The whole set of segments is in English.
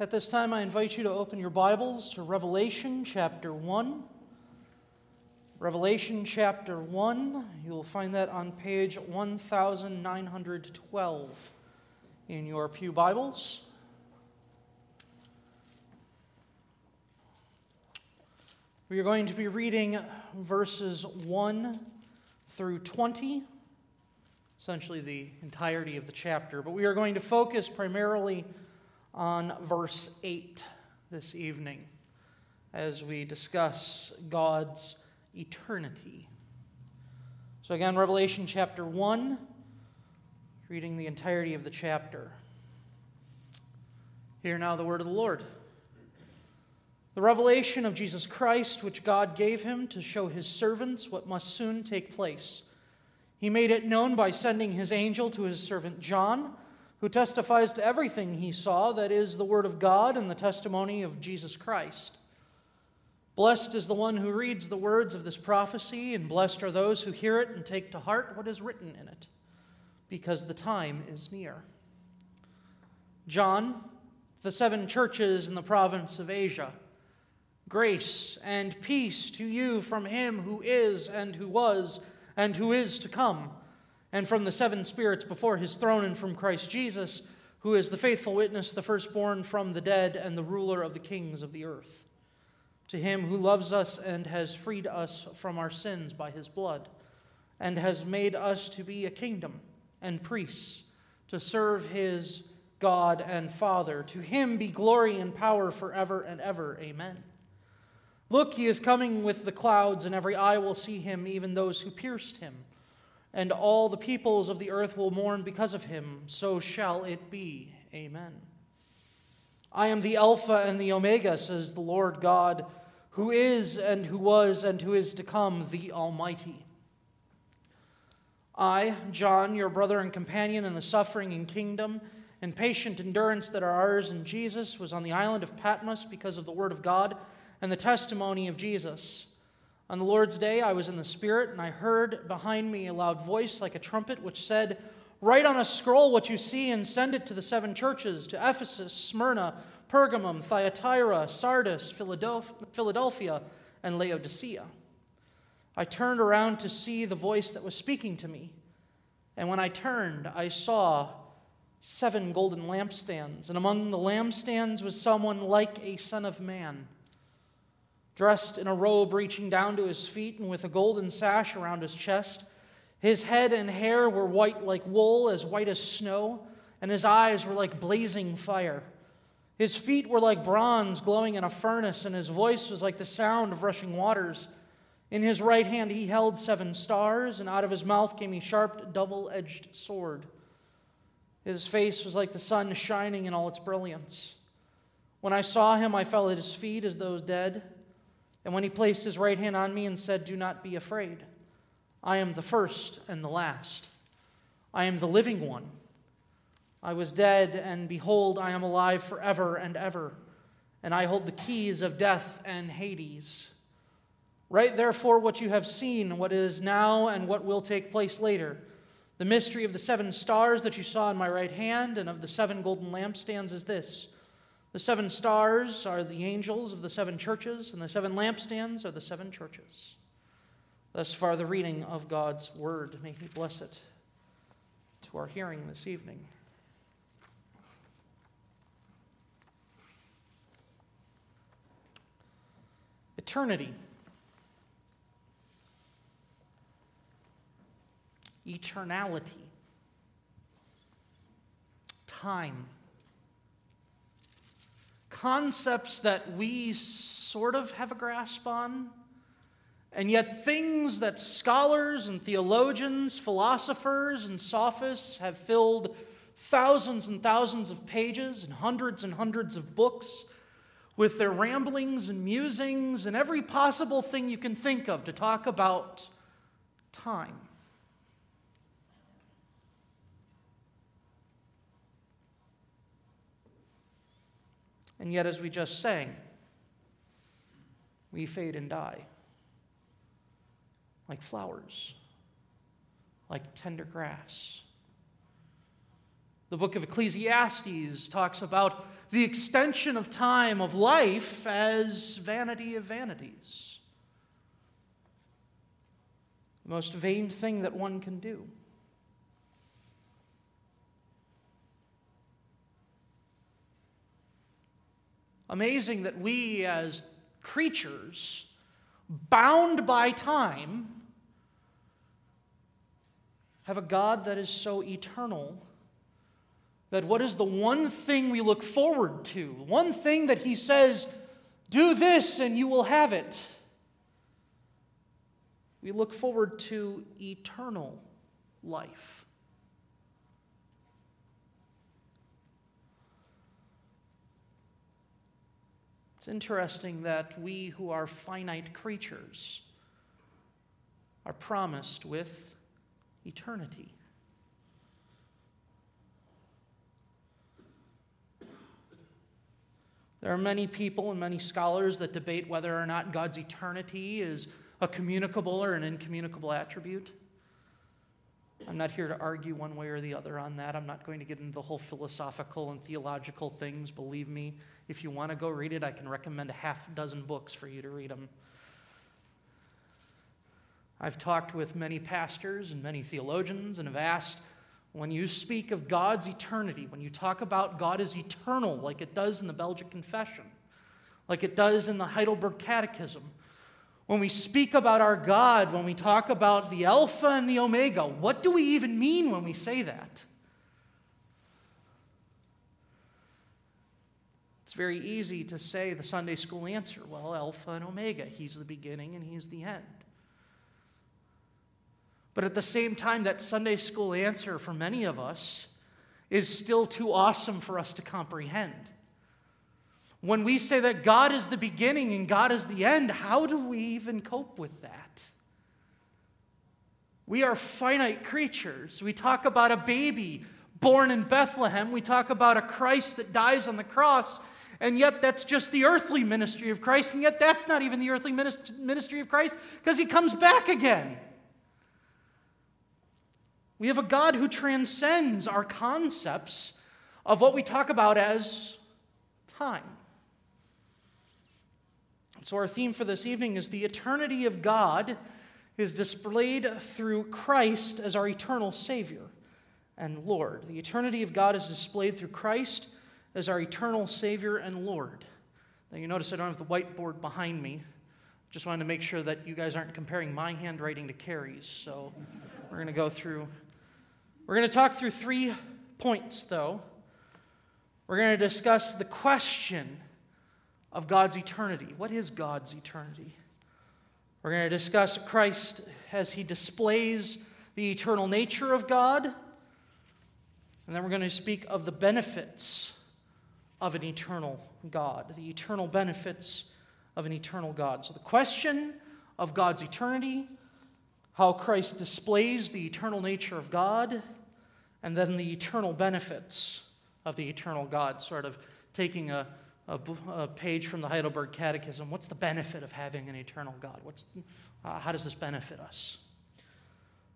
At this time, I invite you to open your Bibles to Revelation chapter 1. Revelation chapter 1, you will find that on page 1912 in your Pew Bibles. We are going to be reading verses 1 through 20, essentially the entirety of the chapter, but we are going to focus primarily on verse 8 this evening as we discuss God's eternity. So, again, Revelation chapter 1, reading the entirety of the chapter. Hear now the word of the Lord. The revelation of Jesus Christ, which God gave him to show his servants what must soon take place. He made it known by sending his angel to his servant John who testifies to everything he saw, that is, the Word of God and the testimony of Jesus Christ. Blessed is the one who reads the words of this prophecy, and blessed are those who hear it and take to heart what is written in it, because the time is near. John, the seven churches in the province of Asia, grace and peace to you from him who is, and who was, and who is to come and from the seven spirits before his throne, and from Christ Jesus, who is the faithful witness, the firstborn from the dead, and the ruler of the kings of the earth. To him who loves us and has freed us from our sins by his blood, and has made us to be a kingdom and priests, to serve his God and Father. To him be glory and power forever and ever. Amen. Look, he is coming with the clouds, and every eye will see him, even those who pierced him and all the peoples of the earth will mourn because of him. So shall it be. Amen. I am the Alpha and the Omega, says the Lord God, who is and who was and who is to come, the Almighty. I, John, your brother and companion in the suffering and kingdom and patient endurance that are ours in Jesus, was on the island of Patmos because of the word of God and the testimony of Jesus. On the Lord's day, I was in the Spirit, and I heard behind me a loud voice like a trumpet, which said, Write on a scroll what you see and send it to the seven churches to Ephesus, Smyrna, Pergamum, Thyatira, Sardis, Philadelphia, and Laodicea. I turned around to see the voice that was speaking to me. And when I turned, I saw seven golden lampstands, and among the lampstands was someone like a son of man dressed in a robe reaching down to his feet and with a golden sash around his chest. His head and hair were white like wool, as white as snow, and his eyes were like blazing fire. His feet were like bronze glowing in a furnace, and his voice was like the sound of rushing waters. In his right hand he held seven stars, and out of his mouth came a sharp, double edged sword. His face was like the sun shining in all its brilliance. When I saw him, I fell at his feet as though dead. And when he placed his right hand on me and said, Do not be afraid, I am the first and the last. I am the living one. I was dead, and behold, I am alive forever and ever, and I hold the keys of death and Hades. Write therefore what you have seen, what is now, and what will take place later. The mystery of the seven stars that you saw in my right hand and of the seven golden lampstands is this. The seven stars are the angels of the seven churches, and the seven lampstands are the seven churches. Thus far, the reading of God's word. May He bless it to our hearing this evening. Eternity. Eternality. Time concepts that we sort of have a grasp on, and yet things that scholars and theologians, philosophers and sophists have filled thousands and thousands of pages and hundreds and hundreds of books with their ramblings and musings and every possible thing you can think of to talk about time. And yet, as we just sang, we fade and die like flowers, like tender grass. The book of Ecclesiastes talks about the extension of time of life as vanity of vanities. The most vain thing that one can do. Amazing that we, as creatures, bound by time, have a God that is so eternal that what is the one thing we look forward to? One thing that He says, do this and you will have it. We look forward to eternal life. Interesting that we who are finite creatures are promised with eternity. There are many people and many scholars that debate whether or not God's eternity is a communicable or an incommunicable attribute. I'm not here to argue one way or the other on that. I'm not going to get into the whole philosophical and theological things. Believe me, if you want to go read it, I can recommend a half dozen books for you to read them. I've talked with many pastors and many theologians and have asked when you speak of God's eternity, when you talk about God as eternal, like it does in the Belgic Confession, like it does in the Heidelberg Catechism, when we speak about our God, when we talk about the Alpha and the Omega, what do we even mean when we say that? It's very easy to say the Sunday school answer well, Alpha and Omega, He's the beginning and He's the end. But at the same time, that Sunday school answer for many of us is still too awesome for us to comprehend. When we say that God is the beginning and God is the end, how do we even cope with that? We are finite creatures. We talk about a baby born in Bethlehem, we talk about a Christ that dies on the cross, and yet that's just the earthly ministry of Christ, and yet that's not even the earthly ministry of Christ because he comes back again. We have a God who transcends our concepts of what we talk about as time. So, our theme for this evening is the eternity of God is displayed through Christ as our eternal Savior and Lord. The eternity of God is displayed through Christ as our eternal Savior and Lord. Now, you notice I don't have the whiteboard behind me. Just wanted to make sure that you guys aren't comparing my handwriting to Carrie's. So, we're going to go through we're going to talk through three points, though. We're going to discuss the question of God's eternity. What is God's eternity? We're going to discuss Christ as he displays the eternal nature of God. And then we're going to speak of the benefits of an eternal God, the eternal benefits of an eternal God. So, the question of God's eternity, how Christ displays the eternal nature of God, and then the eternal benefits of the eternal God, sort of taking a, a, a page from the Heidelberg Catechism. What's the benefit of having an eternal God? What's, uh, how does this benefit us?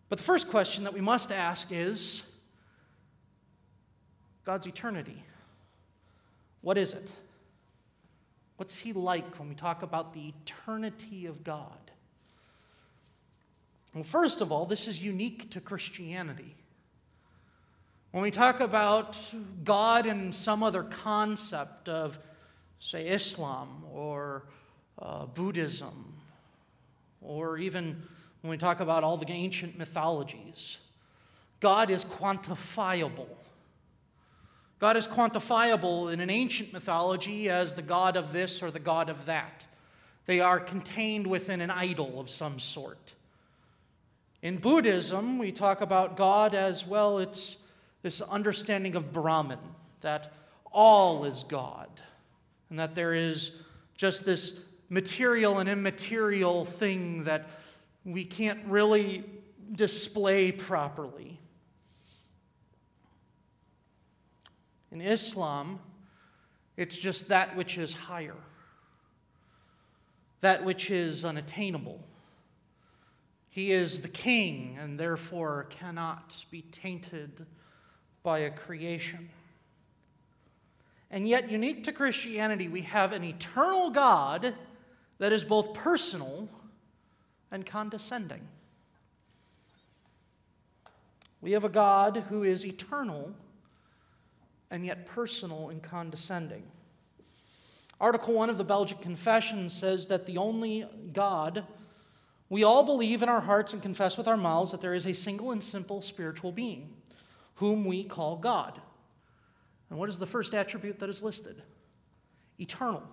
But the first question that we must ask is God's eternity. What is it? What's He like when we talk about the eternity of God? Well, first of all, this is unique to Christianity. When we talk about God and some other concept of, say, Islam or uh, Buddhism, or even when we talk about all the ancient mythologies, God is quantifiable. God is quantifiable in an ancient mythology as the God of this or the God of that. They are contained within an idol of some sort. In Buddhism, we talk about God as well, it's this understanding of Brahman, that all is God, and that there is just this material and immaterial thing that we can't really display properly. In Islam, it's just that which is higher, that which is unattainable. He is the king and therefore cannot be tainted by a creation. And yet, unique to Christianity, we have an eternal God that is both personal and condescending. We have a God who is eternal and yet personal and condescending. Article 1 of the Belgic Confession says that the only God, we all believe in our hearts and confess with our mouths that there is a single and simple spiritual being, whom we call God. And what is the first attribute that is listed? Eternal.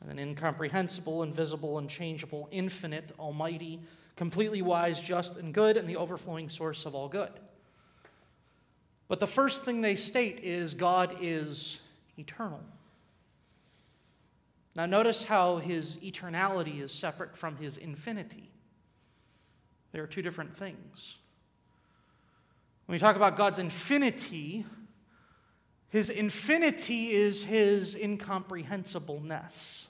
And then incomprehensible, invisible, unchangeable, infinite, almighty, completely wise, just, and good, and the overflowing source of all good. But the first thing they state is God is eternal. Now, notice how his eternality is separate from his infinity. There are two different things. When we talk about God's infinity, his infinity is his incomprehensibleness.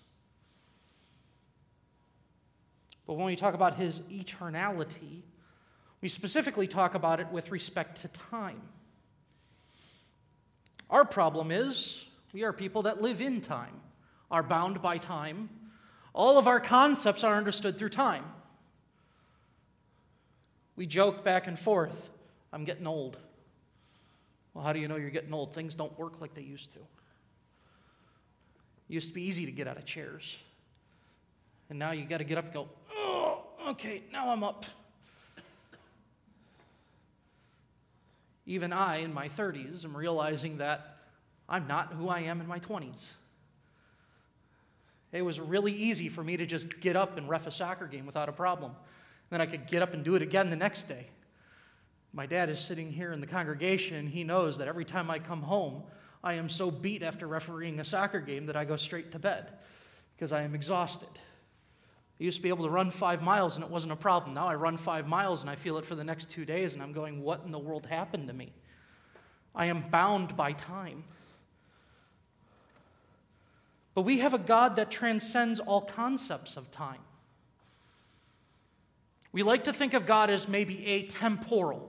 But when we talk about his eternality, we specifically talk about it with respect to time. Our problem is we are people that live in time, are bound by time. All of our concepts are understood through time. We joke back and forth I'm getting old. Well, how do you know you're getting old? Things don't work like they used to. It used to be easy to get out of chairs. And now you got to get up and go, oh, okay, now I'm up. Even I, in my 30s, am realizing that I'm not who I am in my 20s. It was really easy for me to just get up and ref a soccer game without a problem. Then I could get up and do it again the next day. My dad is sitting here in the congregation. He knows that every time I come home, I am so beat after refereeing a soccer game that I go straight to bed because I am exhausted. I used to be able to run five miles and it wasn't a problem. Now I run five miles and I feel it for the next two days and I'm going, what in the world happened to me? I am bound by time. But we have a God that transcends all concepts of time. We like to think of God as maybe atemporal,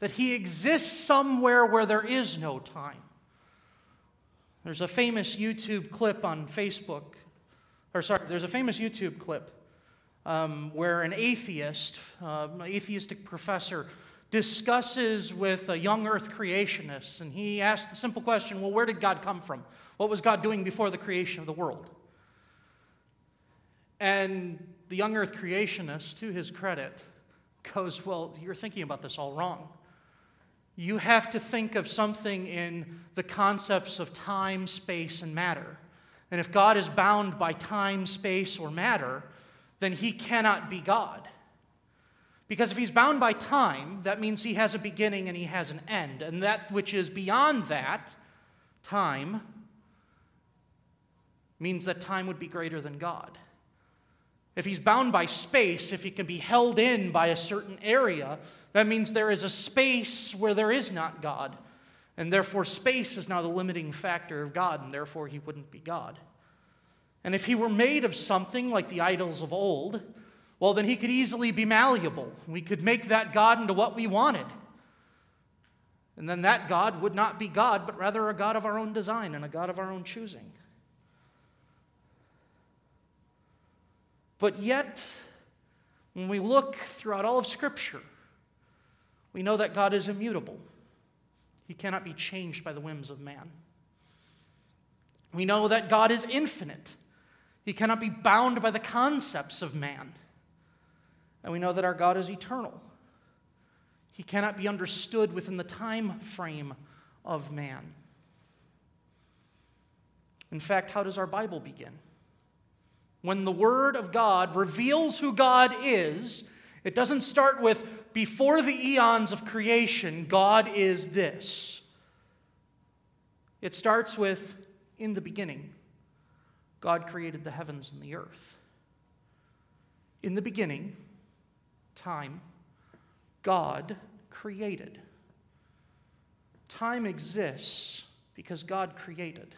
that he exists somewhere where there is no time. There's a famous YouTube clip on Facebook, or sorry, there's a famous YouTube clip um, where an atheist, uh, an atheistic professor, discusses with a young earth creationist, and he asks the simple question well, where did God come from? What was God doing before the creation of the world? And the young earth creationist, to his credit, goes, Well, you're thinking about this all wrong. You have to think of something in the concepts of time, space, and matter. And if God is bound by time, space, or matter, then he cannot be God. Because if he's bound by time, that means he has a beginning and he has an end. And that which is beyond that, time, means that time would be greater than God. If he's bound by space, if he can be held in by a certain area, that means there is a space where there is not God. And therefore, space is now the limiting factor of God, and therefore, he wouldn't be God. And if he were made of something like the idols of old, well, then he could easily be malleable. We could make that God into what we wanted. And then that God would not be God, but rather a God of our own design and a God of our own choosing. But yet, when we look throughout all of Scripture, we know that God is immutable. He cannot be changed by the whims of man. We know that God is infinite. He cannot be bound by the concepts of man. And we know that our God is eternal. He cannot be understood within the time frame of man. In fact, how does our Bible begin? When the Word of God reveals who God is, it doesn't start with, before the eons of creation, God is this. It starts with, in the beginning. God created the heavens and the earth. In the beginning, time, God created. Time exists because God created.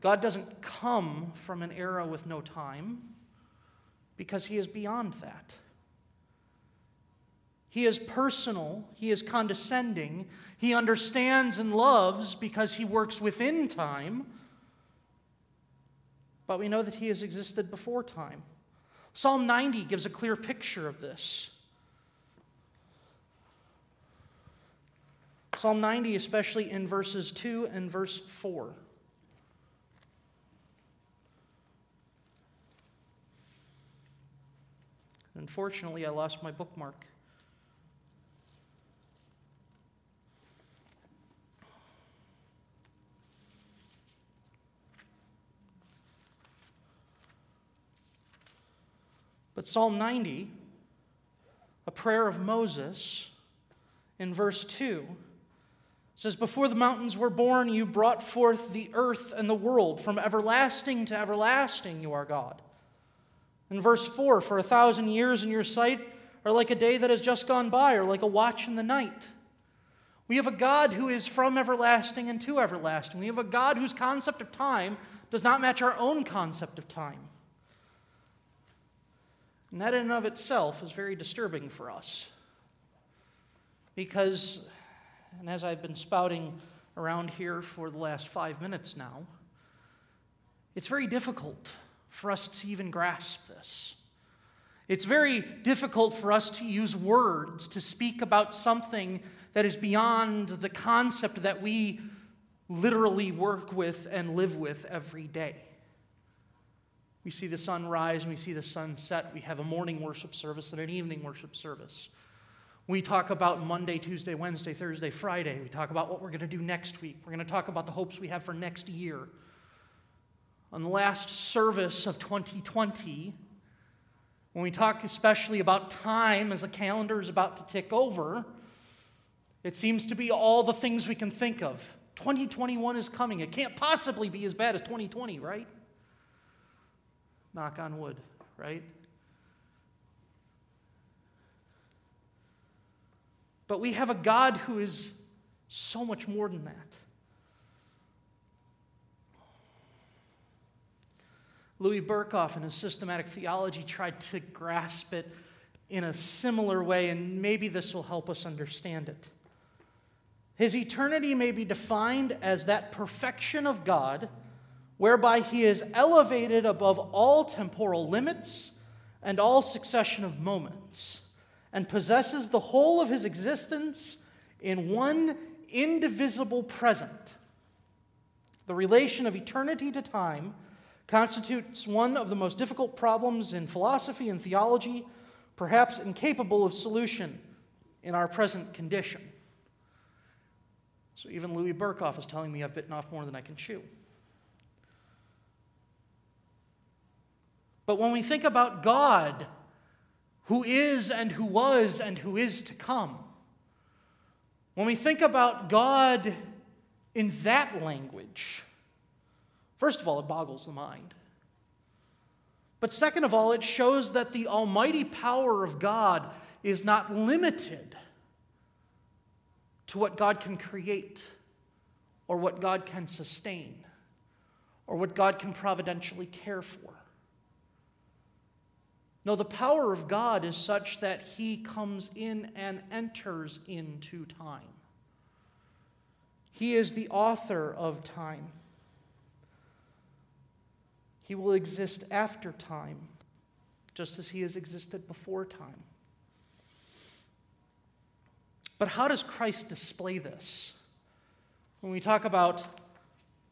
God doesn't come from an era with no time because he is beyond that. He is personal, He is condescending, He understands and loves because He works within time. But we know that He has existed before time. Psalm 90 gives a clear picture of this. Psalm 90, especially in verses 2 and verse 4. Unfortunately, I lost my bookmark. But Psalm 90, a prayer of Moses, in verse 2, says, Before the mountains were born, you brought forth the earth and the world. From everlasting to everlasting, you are God. In verse 4, For a thousand years in your sight are like a day that has just gone by, or like a watch in the night. We have a God who is from everlasting and to everlasting. We have a God whose concept of time does not match our own concept of time. And that, in and of itself, is very disturbing for us. Because and as I've been spouting around here for the last five minutes now, it's very difficult for us to even grasp this. It's very difficult for us to use words to speak about something that is beyond the concept that we literally work with and live with every day. We see the sun rise and we see the sun set. We have a morning worship service and an evening worship service. We talk about Monday, Tuesday, Wednesday, Thursday, Friday. We talk about what we're going to do next week. We're going to talk about the hopes we have for next year. On the last service of 2020, when we talk especially about time as the calendar is about to tick over, it seems to be all the things we can think of. 2021 is coming. It can't possibly be as bad as 2020, right? Knock on wood, right? But we have a God who is so much more than that. Louis Berkhof, in his systematic theology, tried to grasp it in a similar way, and maybe this will help us understand it. His eternity may be defined as that perfection of God whereby he is elevated above all temporal limits and all succession of moments and possesses the whole of his existence in one indivisible present. The relation of eternity to time constitutes one of the most difficult problems in philosophy and theology, perhaps incapable of solution in our present condition. So even Louis Berkhof is telling me I've bitten off more than I can chew. But when we think about God who is and who was and who is to come. When we think about God in that language, first of all, it boggles the mind. But second of all, it shows that the almighty power of God is not limited to what God can create or what God can sustain or what God can providentially care for. No, the power of God is such that he comes in and enters into time. He is the author of time. He will exist after time, just as he has existed before time. But how does Christ display this? When we talk about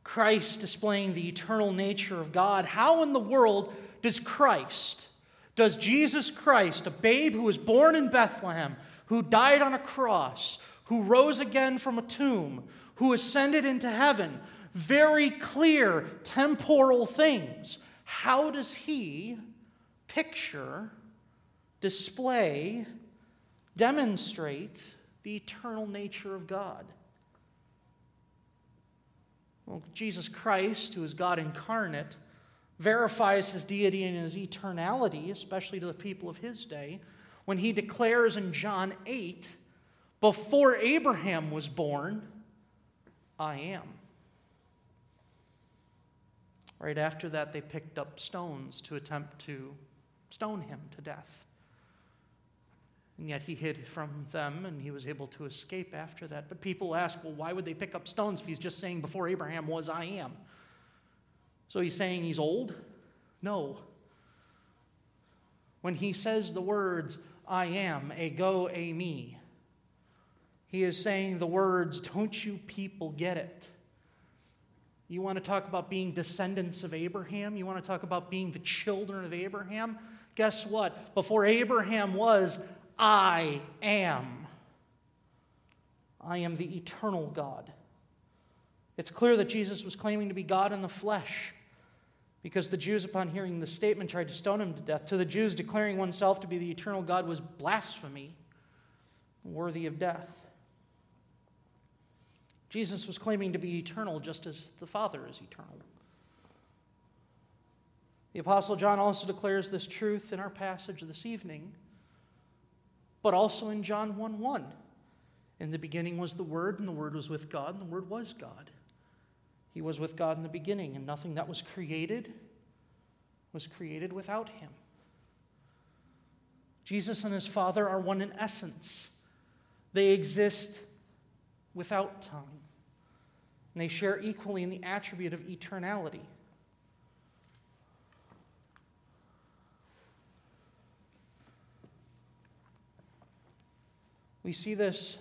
Christ displaying the eternal nature of God, how in the world does Christ? Does Jesus Christ, a babe who was born in Bethlehem, who died on a cross, who rose again from a tomb, who ascended into heaven, very clear temporal things, how does he picture, display, demonstrate the eternal nature of God? Well, Jesus Christ, who is God incarnate, verifies his deity and his eternality, especially to the people of his day, when he declares in John 8, Before Abraham was born, I am. Right after that, they picked up stones to attempt to stone him to death. And yet he hid from them and he was able to escape after that. But people ask, well, why would they pick up stones if he's just saying, before Abraham was, I am? So he's saying he's old? No. When he says the words, I am, a go, a me, he is saying the words, Don't you people get it? You want to talk about being descendants of Abraham? You want to talk about being the children of Abraham? Guess what? Before Abraham was, I am. I am the eternal God. It's clear that Jesus was claiming to be God in the flesh because the Jews, upon hearing the statement, tried to stone him to death. To the Jews, declaring oneself to be the eternal God was blasphemy, worthy of death. Jesus was claiming to be eternal just as the Father is eternal. The Apostle John also declares this truth in our passage this evening, but also in John 1 1. In the beginning was the Word, and the Word was with God, and the Word was God. He was with God in the beginning, and nothing that was created was created without him. Jesus and his Father are one in essence, they exist without time. And they share equally in the attribute of eternality. We see this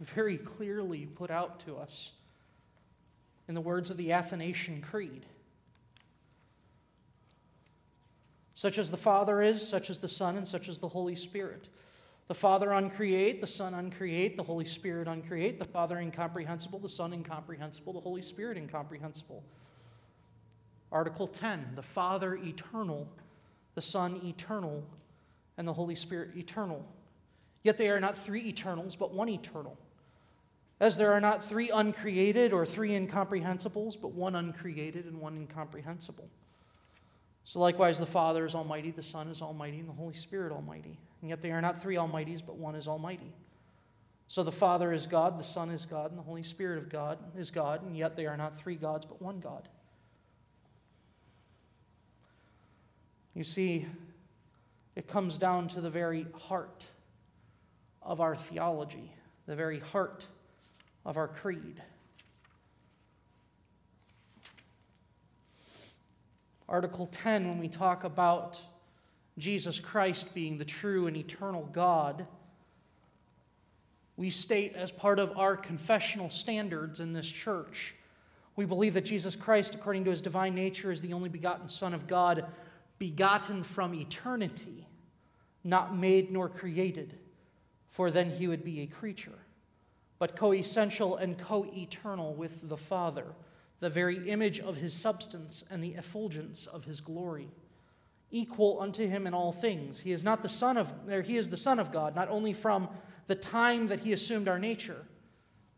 very clearly put out to us in the words of the Athanasian Creed. Such as the Father is, such as the Son, and such as the Holy Spirit. The Father uncreate, the Son uncreate, the Holy Spirit uncreate, the Father incomprehensible, the Son incomprehensible, the Holy Spirit incomprehensible. Article 10 The Father eternal, the Son eternal, and the Holy Spirit eternal. Yet they are not three eternals, but one eternal. As there are not three uncreated or three incomprehensibles, but one uncreated and one incomprehensible. So likewise, the Father is almighty, the Son is almighty, and the Holy Spirit almighty. And yet they are not three almighties, but one is almighty. So the Father is God, the Son is God, and the Holy Spirit of God is God, and yet they are not three gods, but one God. You see, it comes down to the very heart of our theology, the very heart of our creed. Article 10, when we talk about Jesus Christ being the true and eternal God, we state as part of our confessional standards in this church, we believe that Jesus Christ, according to his divine nature, is the only begotten Son of God, begotten from eternity, not made nor created, for then he would be a creature, but coessential and co eternal with the Father, the very image of his substance and the effulgence of his glory equal unto him in all things. He is not the son of he is the son of God, not only from the time that he assumed our nature,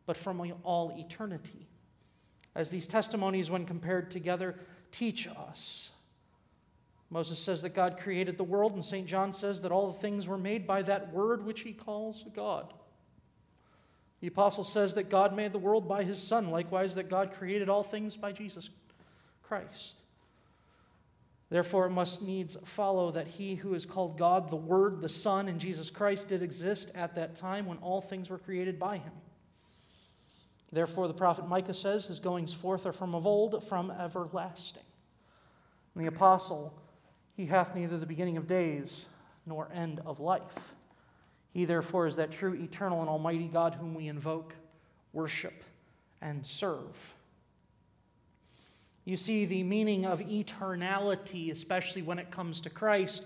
but from all eternity. As these testimonies when compared together teach us. Moses says that God created the world, and St. John says that all the things were made by that word which he calls God. The apostle says that God made the world by his Son, likewise, that God created all things by Jesus Christ. Therefore, it must needs follow that he who is called God, the Word, the Son, and Jesus Christ did exist at that time when all things were created by him. Therefore, the prophet Micah says, His goings forth are from of old, from everlasting. And the apostle, He hath neither the beginning of days nor end of life. He, therefore, is that true, eternal, and almighty God whom we invoke, worship, and serve. You see, the meaning of eternality, especially when it comes to Christ,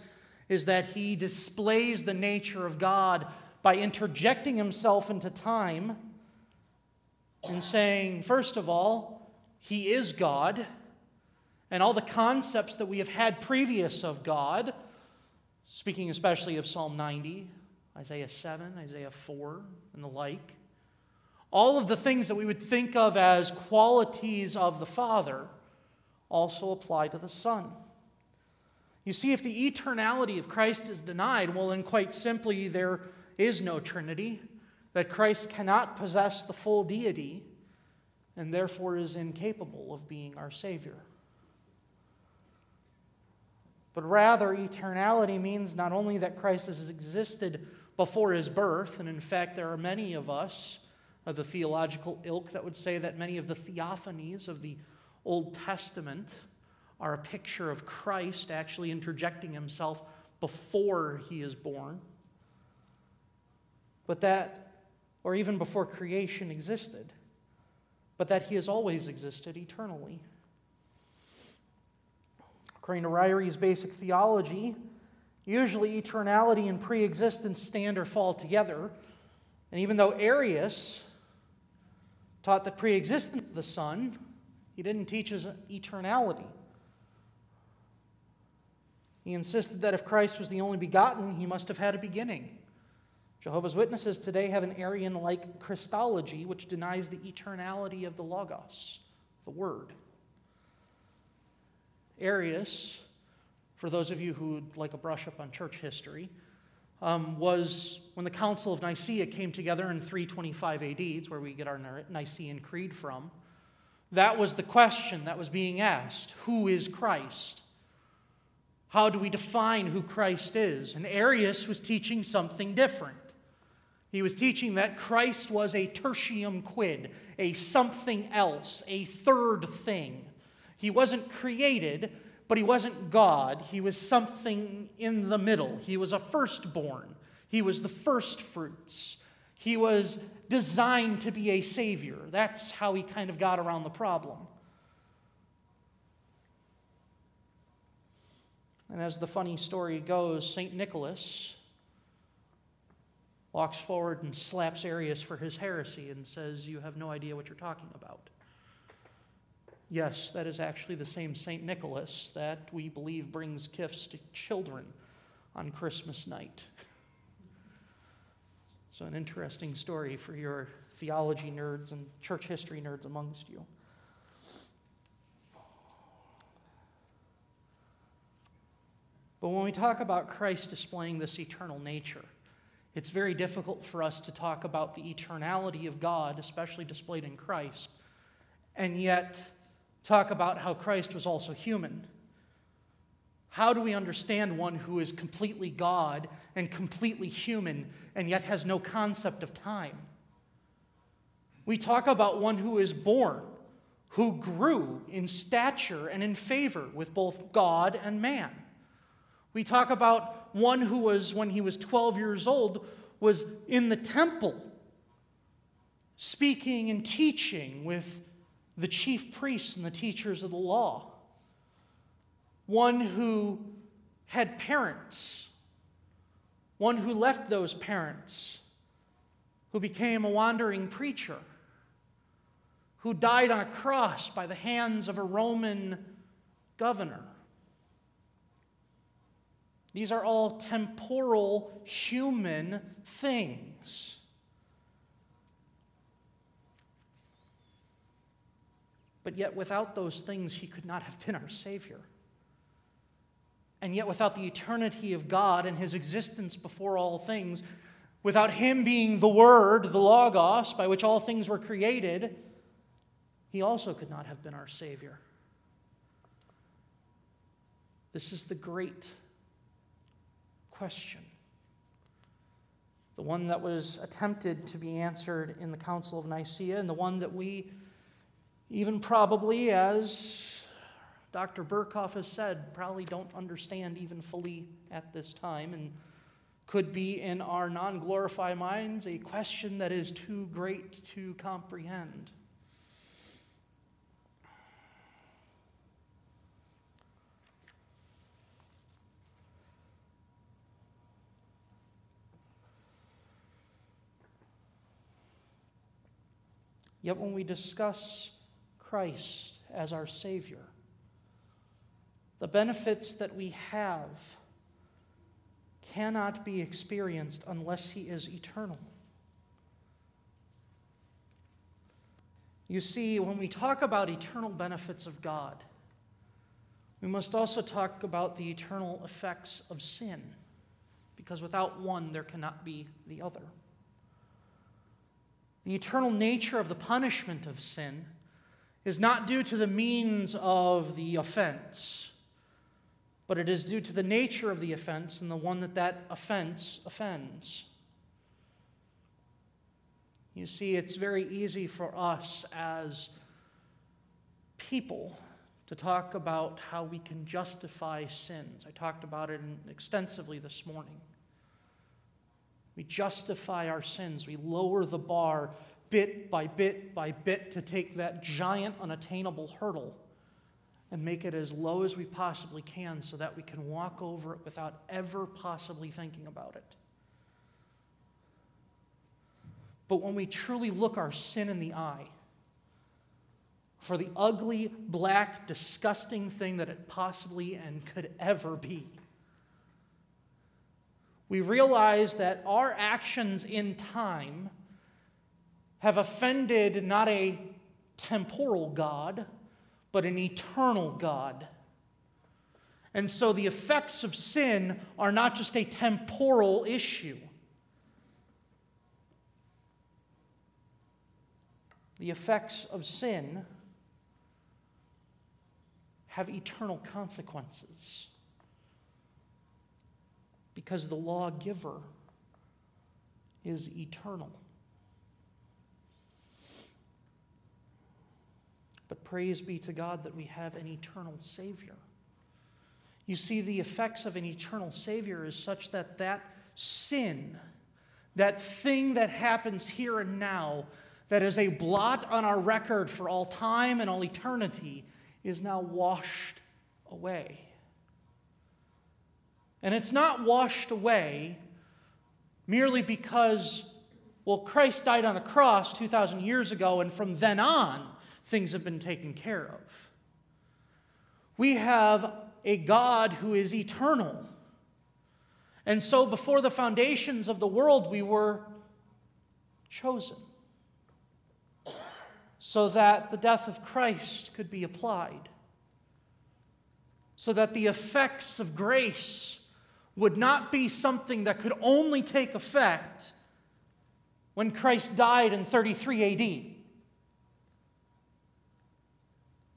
is that he displays the nature of God by interjecting himself into time and saying, first of all, he is God, and all the concepts that we have had previous of God, speaking especially of Psalm 90, Isaiah 7, Isaiah 4, and the like, all of the things that we would think of as qualities of the Father also apply to the Son. You see, if the eternality of Christ is denied, well, then quite simply, there is no Trinity, that Christ cannot possess the full deity, and therefore is incapable of being our Savior. But rather, eternality means not only that Christ has existed before his birth. And in fact, there are many of us of the theological ilk that would say that many of the theophanies of the Old Testament are a picture of Christ actually interjecting himself before he is born. But that, or even before creation existed, but that he has always existed eternally. According to Ryrie's basic theology, usually eternality and pre existence stand or fall together. And even though Arius taught the pre existence of the Son, he didn't teach his eternality. He insisted that if Christ was the only begotten, he must have had a beginning. Jehovah's Witnesses today have an Arian like Christology which denies the eternality of the Logos, the Word. Arius, for those of you who would like a brush up on church history, um, was when the Council of Nicaea came together in 325 AD, it's where we get our Nicene Creed from. That was the question that was being asked Who is Christ? How do we define who Christ is? And Arius was teaching something different. He was teaching that Christ was a tertium quid, a something else, a third thing. He wasn't created, but he wasn't God. He was something in the middle. He was a firstborn, he was the first fruits. He was designed to be a savior. That's how he kind of got around the problem. And as the funny story goes, St. Nicholas walks forward and slaps Arius for his heresy and says, You have no idea what you're talking about. Yes, that is actually the same St. Nicholas that we believe brings gifts to children on Christmas night. so, an interesting story for your theology nerds and church history nerds amongst you. But when we talk about Christ displaying this eternal nature, it's very difficult for us to talk about the eternality of God, especially displayed in Christ, and yet talk about how Christ was also human. How do we understand one who is completely God and completely human and yet has no concept of time? We talk about one who is born, who grew in stature and in favor with both God and man. We talk about one who was, when he was 12 years old, was in the temple speaking and teaching with the chief priests and the teachers of the law. One who had parents, one who left those parents, who became a wandering preacher, who died on a cross by the hands of a Roman governor. These are all temporal human things. But yet, without those things, he could not have been our Savior. And yet, without the eternity of God and his existence before all things, without him being the Word, the Logos, by which all things were created, he also could not have been our Savior. This is the great question. The one that was attempted to be answered in the Council of Nicaea, and the one that we, even probably as Dr. Berkhof has said, probably don't understand even fully at this time, and could be in our non glorified minds a question that is too great to comprehend. Yet when we discuss Christ as our Savior, the benefits that we have cannot be experienced unless He is eternal. You see, when we talk about eternal benefits of God, we must also talk about the eternal effects of sin, because without one, there cannot be the other. The eternal nature of the punishment of sin is not due to the means of the offense, but it is due to the nature of the offense and the one that that offense offends. You see, it's very easy for us as people to talk about how we can justify sins. I talked about it extensively this morning. We justify our sins, we lower the bar bit by bit by bit to take that giant, unattainable hurdle and make it as low as we possibly can so that we can walk over it without ever possibly thinking about it. But when we truly look our sin in the eye, for the ugly, black, disgusting thing that it possibly and could ever be, we realize that our actions in time have offended not a temporal God, but an eternal God. And so the effects of sin are not just a temporal issue. The effects of sin have eternal consequences because the lawgiver is eternal. But praise be to God that we have an eternal Savior. You see, the effects of an eternal Savior is such that that sin, that thing that happens here and now, that is a blot on our record for all time and all eternity, is now washed away. And it's not washed away merely because, well, Christ died on a cross 2,000 years ago, and from then on, things have been taken care of. We have a God who is eternal. And so, before the foundations of the world, we were chosen so that the death of Christ could be applied, so that the effects of grace would not be something that could only take effect when Christ died in 33 AD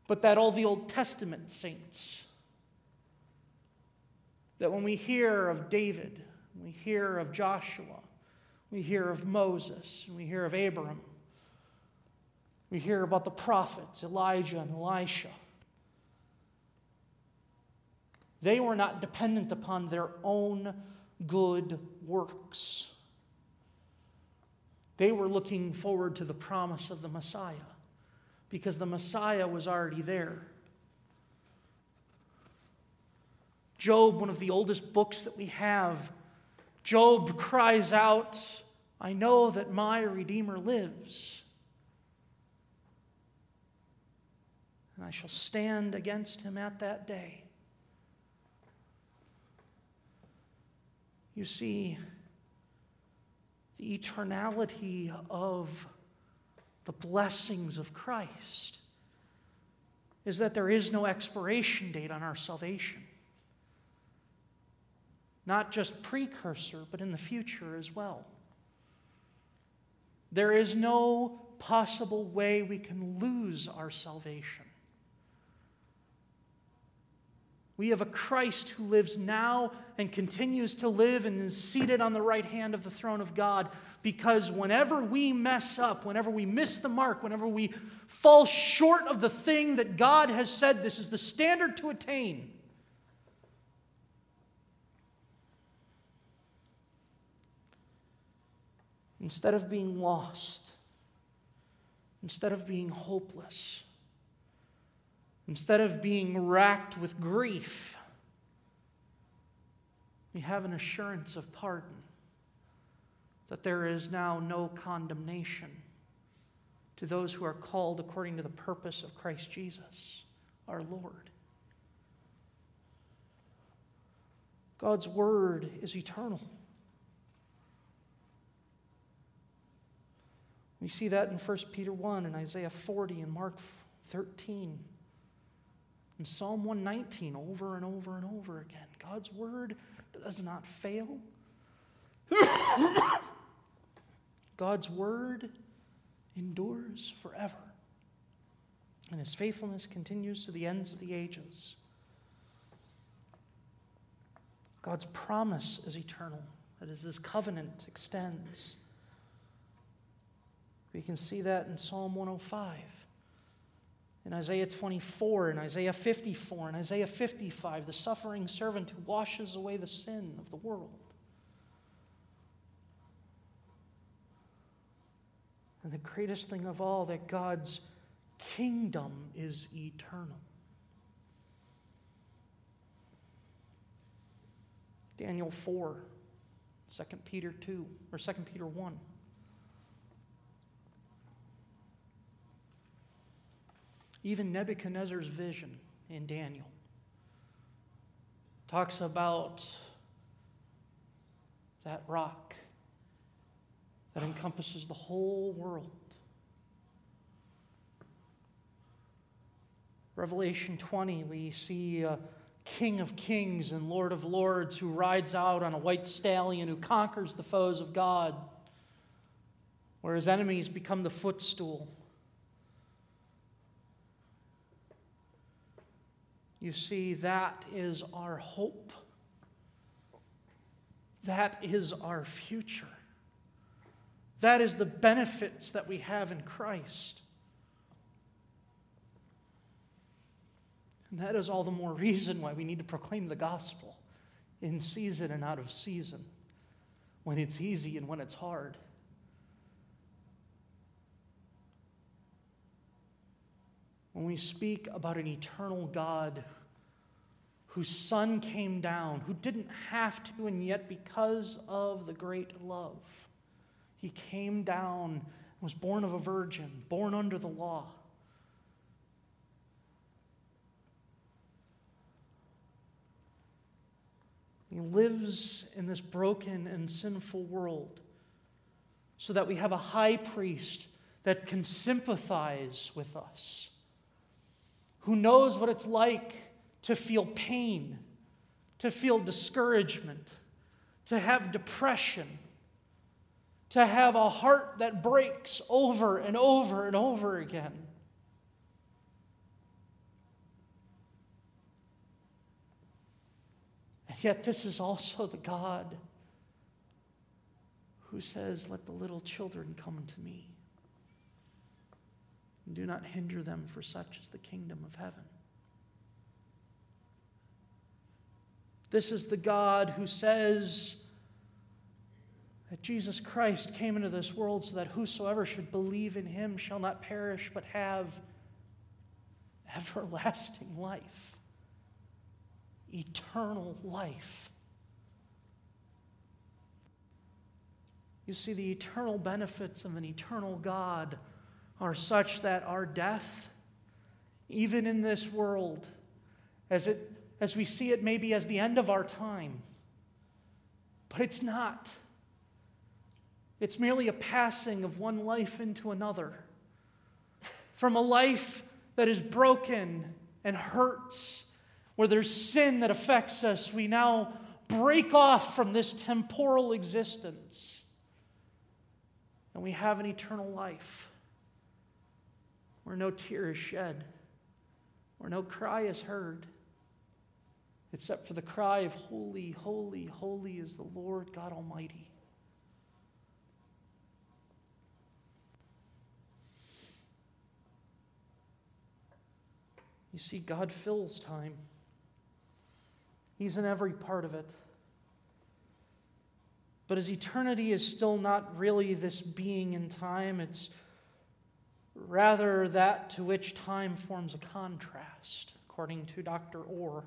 but that all the Old Testament saints, that when we hear of David, we hear of Joshua, we hear of Moses, we hear of Abraham, we hear about the prophets, Elijah and Elisha. They were not dependent upon their own good works. They were looking forward to the promise of the Messiah because the Messiah was already there. Job, one of the oldest books that we have, Job cries out, I know that my Redeemer lives. And I shall stand against him at that day. You see, the eternality of the blessings of Christ is that there is no expiration date on our salvation. Not just precursor, but in the future as well. There is no possible way we can lose our salvation. We have a Christ who lives now and continues to live and is seated on the right hand of the throne of God. Because whenever we mess up, whenever we miss the mark, whenever we fall short of the thing that God has said this is the standard to attain, instead of being lost, instead of being hopeless, Instead of being racked with grief, we have an assurance of pardon, that there is now no condemnation to those who are called according to the purpose of Christ Jesus, our Lord. God's word is eternal. We see that in 1 Peter 1 and Isaiah 40 and Mark 13 in Psalm 119 over and over and over again. God's word does not fail. God's word endures forever, and his faithfulness continues to the ends of the ages. God's promise is eternal, that is, his covenant extends. We can see that in Psalm 105, in Isaiah 24, in Isaiah 54, in Isaiah 55, the suffering servant who washes away the sin of the world. And the greatest thing of all, that God's kingdom is eternal. Daniel 4, 2 Peter 2, or 2 Peter 1. Even Nebuchadnezzar's vision in Daniel talks about that rock that encompasses the whole world. Revelation 20, we see a King of Kings and Lord of Lords who rides out on a white stallion, who conquers the foes of God, where his enemies become the footstool. You see, that is our hope. That is our future. That is the benefits that we have in Christ. And that is all the more reason why we need to proclaim the gospel in season and out of season, when it's easy and when it's hard. When we speak about an eternal God whose Son came down, who didn't have to, and yet because of the great love, he came down, and was born of a virgin, born under the law. He lives in this broken and sinful world so that we have a high priest that can sympathize with us, who knows what it's like to feel pain, to feel discouragement, to have depression to have a heart that breaks over and over and over again. And yet, this is also the God who says, Let the little children come to me. Do not hinder them, for such is the kingdom of heaven. This is the God who says, that Jesus Christ came into this world so that whosoever should believe in him shall not perish but have everlasting life, eternal life. You see, the eternal benefits of an eternal God are such that our death, even in this world, as, it, as we see it maybe as the end of our time, but it's not. It's merely a passing of one life into another. From a life that is broken and hurts, where there's sin that affects us, we now break off from this temporal existence and we have an eternal life where no tear is shed, where no cry is heard, except for the cry of, Holy, holy, holy is the Lord God Almighty. You see, God fills time, He's in every part of it. But as eternity is still not really this being in time, it's rather that to which time forms a contrast, according to Dr. Orr.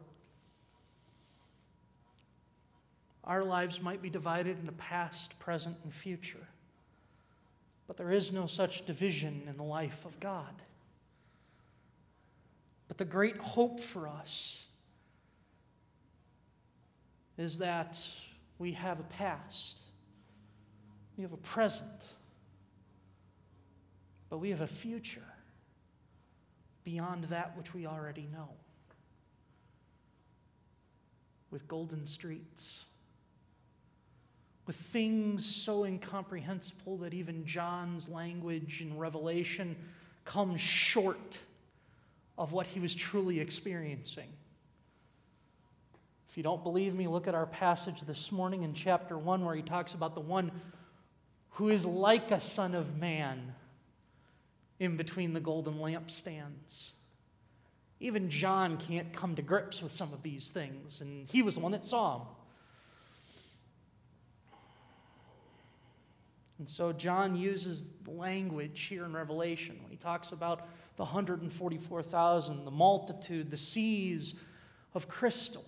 Our lives might be divided into past, present, and future, but there is no such division in the life of God. But the great hope for us is that we have a past, we have a present, but we have a future beyond that which we already know. With golden streets, with things so incomprehensible that even John's language in Revelation comes short of what he was truly experiencing. If you don't believe me, look at our passage this morning in chapter 1 where he talks about the one who is like a son of man in between the golden lampstands. Even John can't come to grips with some of these things, and he was the one that saw them. And so John uses language here in Revelation when he talks about the 144,000, the multitude, the seas of crystal,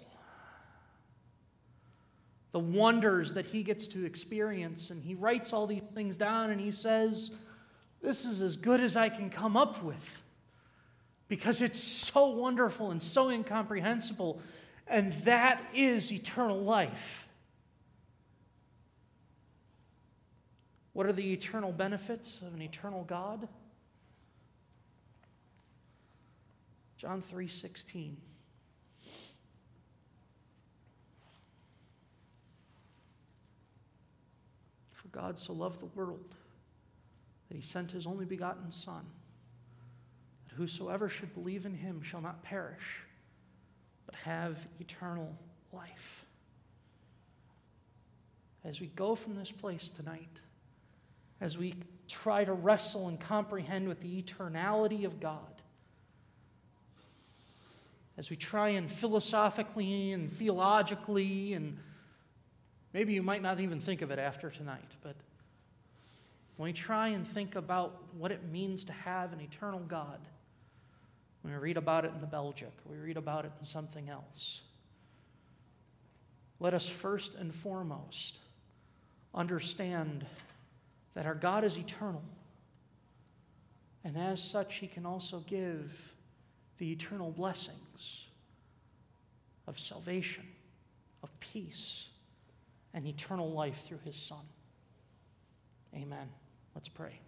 the wonders that he gets to experience. And he writes all these things down and he says, This is as good as I can come up with because it's so wonderful and so incomprehensible. And that is eternal life. What are the eternal benefits of an eternal God? John 3:16 For God so loved the world that he sent his only begotten son that whosoever should believe in him shall not perish but have eternal life. As we go from this place tonight, as we try to wrestle and comprehend with the eternality of God, as we try and philosophically and theologically, and maybe you might not even think of it after tonight, but when we try and think about what it means to have an eternal God, when we read about it in the Belgic, we read about it in something else, let us first and foremost understand that our God is eternal. And as such, He can also give the eternal blessings of salvation, of peace, and eternal life through His Son. Amen. Let's pray.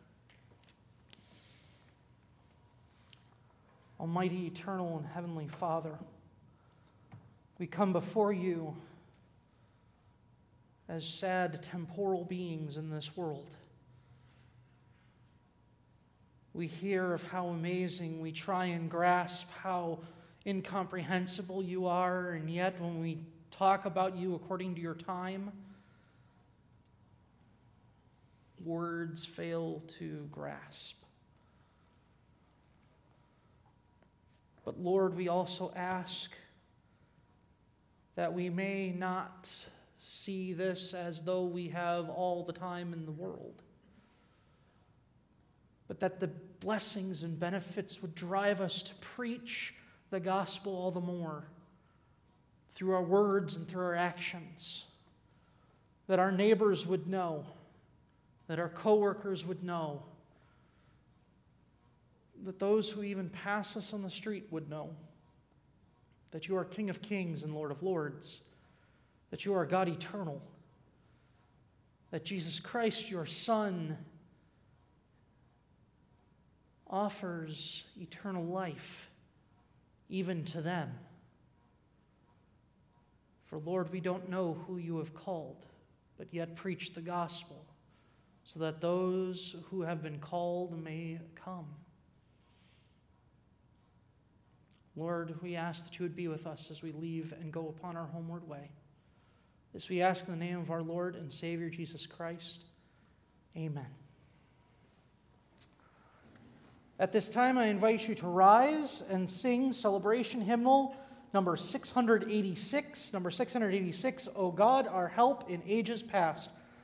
Almighty, eternal, and heavenly Father, we come before you as sad temporal beings in this world. We hear of how amazing, we try and grasp how incomprehensible you are, and yet when we talk about you according to your time, words fail to grasp. But Lord, we also ask that we may not see this as though we have all the time in the world but that the blessings and benefits would drive us to preach the gospel all the more through our words and through our actions. That our neighbors would know, that our coworkers would know, that those who even pass us on the street would know that you are King of Kings and Lord of Lords, that you are God eternal, that Jesus Christ, your Son, offers eternal life even to them. For Lord, we don't know who you have called, but yet preach the gospel so that those who have been called may come. Lord, we ask that you would be with us as we leave and go upon our homeward way. This we ask in the name of our Lord and Savior Jesus Christ. Amen. At this time, I invite you to rise and sing celebration hymnal number 686. Number 686, O God, our help in ages past.